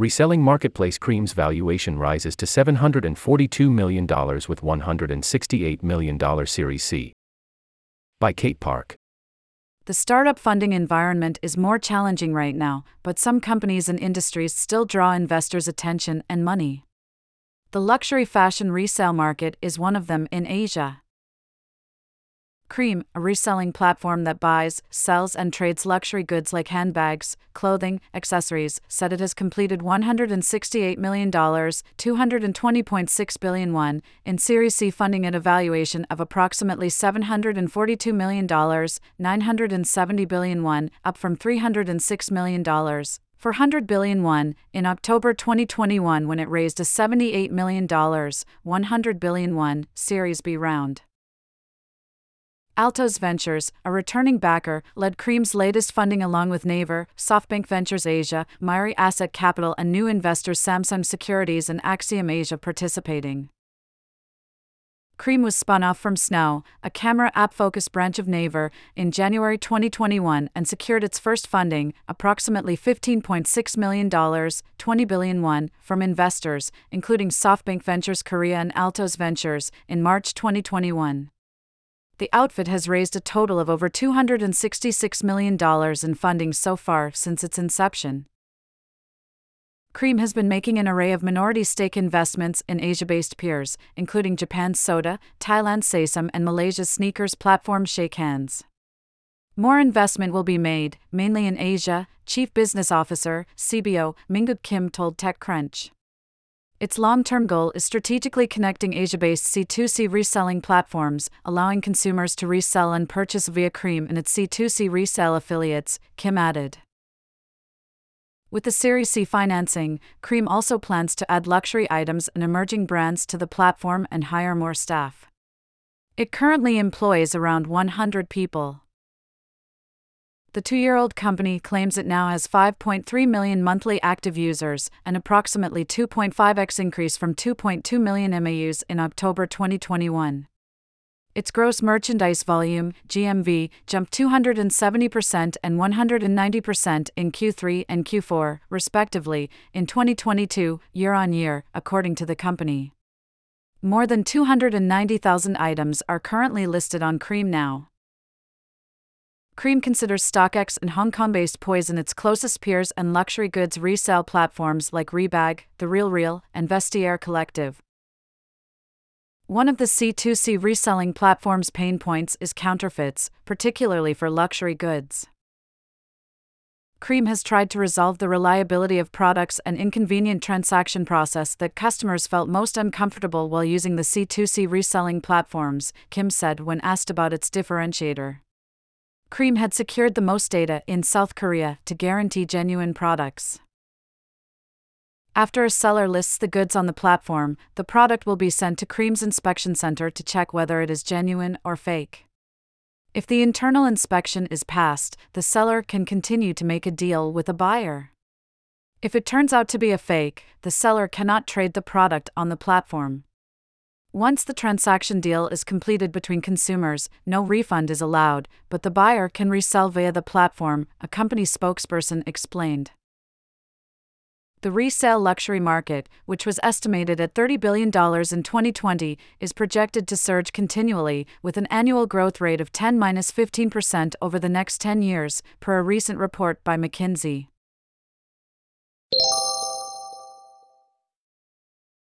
Reselling marketplace Kream's valuation rises to $742 million with $168 million Series C. By Kate Park. The startup funding environment is more challenging right now, but some companies and industries still draw investors' attention and money. The luxury fashion resale market is one of them in Asia. Kream, a reselling platform that buys, sells, and trades luxury goods like handbags, clothing, accessories, said it has completed $168 million, 220.6 billion won, in Series C funding at a valuation of approximately $742 million, 970 billion won, up from $306 million. 400 billion won in October 2021 when it raised a $78 million, 100 billion won Series B round. Altos Ventures, a returning backer, led Kream's latest funding along with Naver, SoftBank Ventures Asia, Mirae Asset Capital, and new investors Samsung Securities and Axiom Asia participating. Kream was spun off from Snow, a camera app focused branch of Naver, in January 2021 and secured its first funding, approximately $15.6 million, 20 billion won, from investors, including SoftBank Ventures Korea and Altos Ventures, in March 2021 the outfit has raised a total of over $266 million in funding so far since its inception. Kream has been making an array of minority stake investments in Asia based peers, including Japan's Soda, Thailand's Sesam, and Malaysia's sneakers platform Shake Hands. More investment will be made, mainly in Asia, Chief Business Officer, CBO, Mingguk Kim told TechCrunch. Its long term goal is strategically connecting Asia based C2C reselling platforms, allowing consumers to resell and purchase via Kream and its C2C resale affiliates, Kim added. With the Series C financing, Kream also plans to add luxury items and emerging brands to the platform and hire more staff. It currently employs around 100 people the two year old company claims it now has 5.3 million monthly active users, an approximately 2.5x increase from 2.2 million MAUs in October 2021. Its gross merchandise volume, GMV, jumped 270% and 190% in Q3 and Q4, respectively, in 2022, year on year, according to the company. More than 290,000 items are currently listed on Kream now. Kream considers StockX and Hong Kong based Poison its closest peers and luxury goods resale platforms like Rebag, The Real Real, and Vestiaire Collective. One of the C2C reselling platform's pain points is counterfeits, particularly for luxury goods. Kream has tried to resolve the reliability of products and inconvenient transaction process that customers felt most uncomfortable while using the C2C reselling platforms, Kim said when asked about its differentiator. Kream had secured the most data in South Korea to guarantee genuine products. After a seller lists the goods on the platform, the product will be sent to Kream's inspection center to check whether it is genuine or fake. If the internal inspection is passed, the seller can continue to make a deal with a buyer. If it turns out to be a fake, the seller cannot trade the product on the platform. Once the transaction deal is completed between consumers, no refund is allowed, but the buyer can resell via the platform, a company spokesperson explained. The resale luxury market, which was estimated at $30 billion in 2020, is projected to surge continually, with an annual growth rate of 10 15% over the next 10 years, per a recent report by McKinsey.